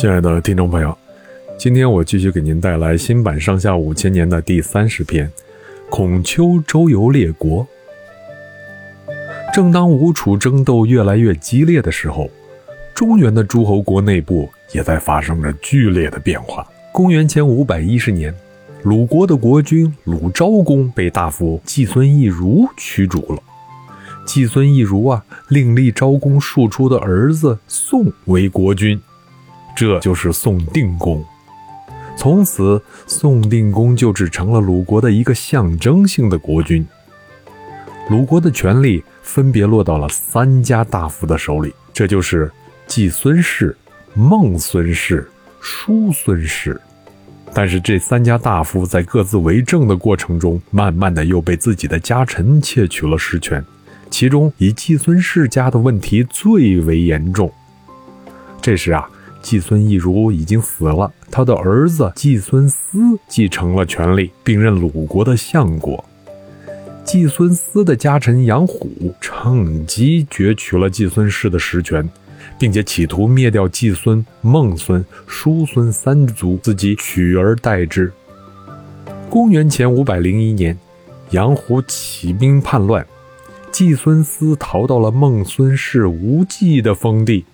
亲爱的听众朋友，今天我继续给您带来新版《上下五千年》的第三十篇《孔丘周游列国》。正当吴楚争斗越来越激烈的时候，中原的诸侯国内部也在发生着剧烈的变化。公元前五百一十年，鲁国的国君鲁昭公被大夫季孙意如驱逐了。季孙意如啊，另立昭公庶出的儿子宋为国君。这就是宋定公，从此宋定公就只成了鲁国的一个象征性的国君。鲁国的权力分别落到了三家大夫的手里，这就是季孙氏、孟孙氏、叔孙氏。但是这三家大夫在各自为政的过程中，慢慢的又被自己的家臣窃取了实权，其中以季孙氏家的问题最为严重。这时啊。季孙意如已经死了，他的儿子季孙思继承了权力，并任鲁国的相国。季孙思的家臣杨虎趁机攫取了季孙氏的实权，并且企图灭掉季孙、孟孙、叔孙三族，自己取而代之。公元前五百零一年，杨虎起兵叛乱，季孙思逃到了孟孙氏无忌的封地。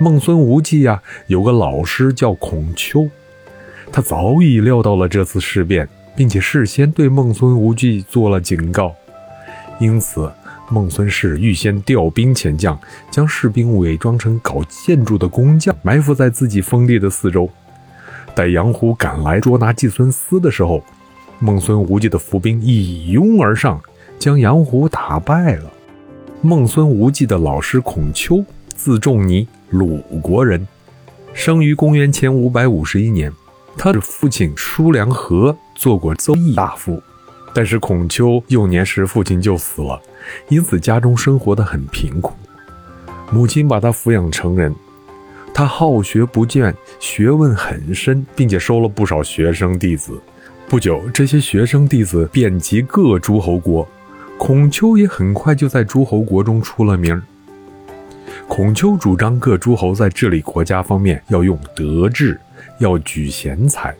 孟孙无忌呀，有个老师叫孔丘，他早已料到了这次事变，并且事先对孟孙无忌做了警告，因此孟孙氏预先调兵遣将，将士兵伪装成搞建筑的工匠，埋伏在自己封地的四周。待杨虎赶来捉拿季孙思的时候，孟孙无忌的伏兵一拥而上，将杨虎打败了。孟孙无忌的老师孔丘，字仲尼。鲁国人，生于公元前五百五十一年。他的父亲叔良和做过邹邑大夫，但是孔丘幼年时父亲就死了，因此家中生活的很贫苦。母亲把他抚养成人，他好学不倦，学问很深，并且收了不少学生弟子。不久，这些学生弟子遍及各诸侯国，孔丘也很快就在诸侯国中出了名。孔丘主张各诸侯在治理国家方面要用德治，要举贤才，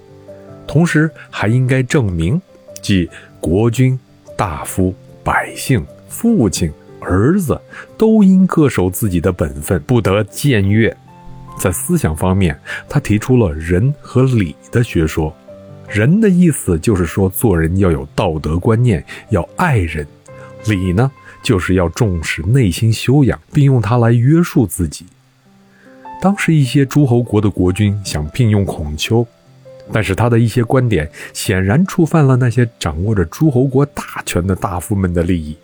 同时还应该正名，即国君、大夫、百姓、父亲、儿子都应恪守自己的本分，不得僭越。在思想方面，他提出了仁和礼的学说。仁的意思就是说，做人要有道德观念，要爱人；礼呢？就是要重视内心修养，并用它来约束自己。当时一些诸侯国的国君想聘用孔丘，但是他的一些观点显然触犯了那些掌握着诸侯国大权的大夫们的利益，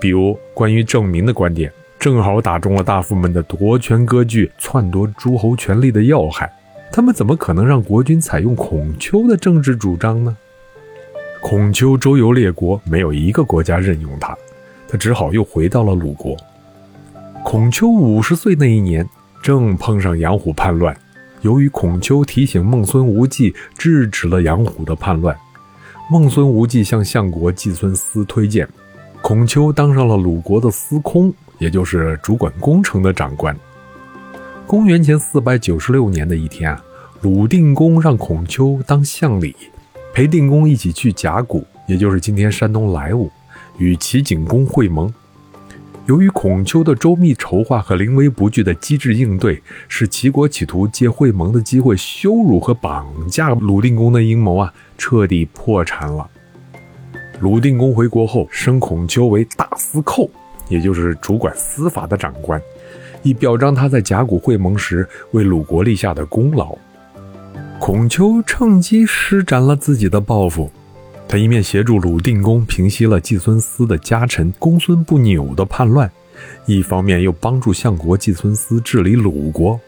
比如关于正名的观点，正好打中了大夫们的夺权割据、篡夺诸侯权力的要害。他们怎么可能让国君采用孔丘的政治主张呢？孔丘周游列国，没有一个国家任用他。他只好又回到了鲁国。孔丘五十岁那一年，正碰上杨虎叛乱。由于孔丘提醒孟孙无忌制止了杨虎的叛乱，孟孙无忌向相国季孙思推荐，孔丘当上了鲁国的司空，也就是主管工程的长官。公元前四百九十六年的一天啊，鲁定公让孔丘当相礼，陪定公一起去甲骨，也就是今天山东莱芜。与齐景公会盟，由于孔丘的周密筹划和临危不惧的机智应对，使齐国企图借会盟的机会羞辱和绑架鲁定公的阴谋啊，彻底破产了。鲁定公回国后，升孔丘为大司寇，也就是主管司法的长官，以表彰他在甲骨会盟时为鲁国立下的功劳。孔丘趁机施展了自己的抱负。他一面协助鲁定公平息了季孙思的家臣公孙不扭的叛乱，一方面又帮助相国季孙思治理鲁国。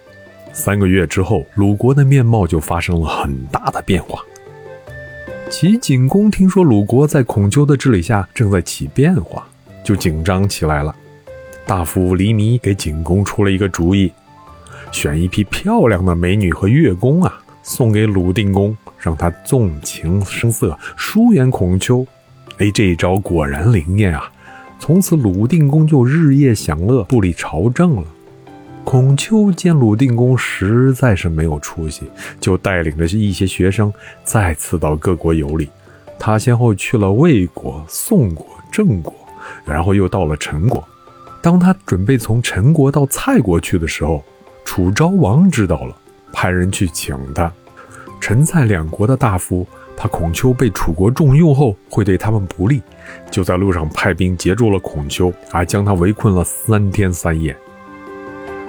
三个月之后，鲁国的面貌就发生了很大的变化。齐景公听说鲁国在孔丘的治理下正在起变化，就紧张起来了。大夫黎弥给景公出了一个主意，选一批漂亮的美女和乐工啊，送给鲁定公。让他纵情声色，疏远孔丘。哎，这一招果然灵验啊！从此鲁定公就日夜享乐，不理朝政了。孔丘见鲁定公实在是没有出息，就带领着一些学生再次到各国游历。他先后去了魏国、宋国、郑国，然后又到了陈国。当他准备从陈国到蔡国去的时候，楚昭王知道了，派人去请他。陈蔡两国的大夫怕孔丘被楚国重用后会对他们不利，就在路上派兵截住了孔丘，还将他围困了三天三夜。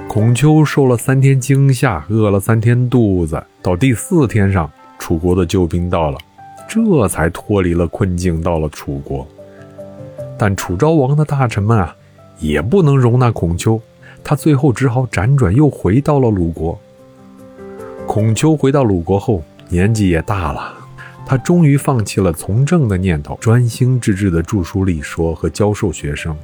孔丘受了三天惊吓，饿了三天肚子，到第四天上，楚国的救兵到了，这才脱离了困境，到了楚国。但楚昭王的大臣们啊，也不能容纳孔丘，他最后只好辗转又回到了鲁国。孔丘回到鲁国后，年纪也大了，他终于放弃了从政的念头，专心致志地著书立说和教授学生。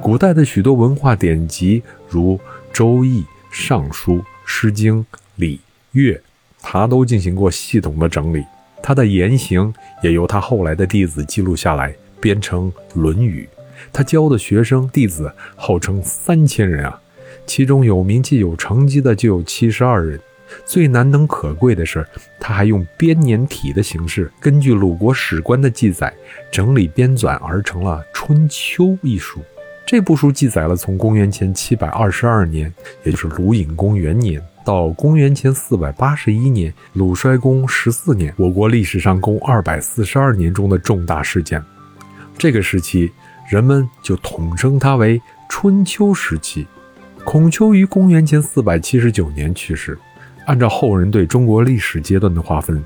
古代的许多文化典籍，如《周易》《尚书》《诗经》《礼》《乐》，他都进行过系统的整理。他的言行也由他后来的弟子记录下来，编成《论语》。他教的学生弟子号称三千人啊，其中有名气有成绩的就有七十二人。最难能可贵的是，他还用编年体的形式，根据鲁国史官的记载，整理编纂而成了《春秋》一书。这部书记载了从公元前七百二十二年，也就是鲁隐公元年，到公元前四百八十一年，鲁衰公十四年，我国历史上共二百四十二年中的重大事件。这个时期，人们就统称它为春秋时期。孔丘于公元前四百七十九年去世。按照后人对中国历史阶段的划分，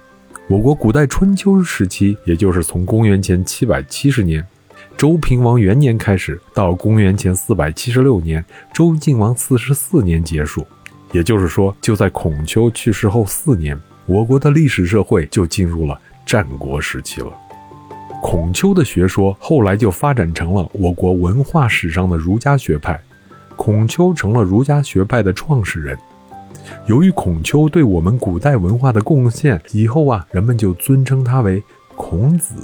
我国古代春秋时期，也就是从公元前七百七十年周平王元年开始，到公元前四百七十六年周晋王四十四年结束。也就是说，就在孔丘去世后四年，我国的历史社会就进入了战国时期了。孔丘的学说后来就发展成了我国文化史上的儒家学派，孔丘成了儒家学派的创始人。由于孔丘对我们古代文化的贡献，以后啊，人们就尊称他为孔子。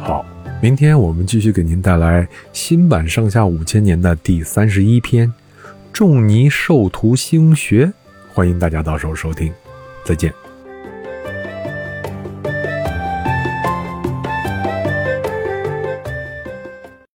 好，明天我们继续给您带来新版《上下五千年》的第三十一篇《仲尼授徒兴学》，欢迎大家到时候收听，再见。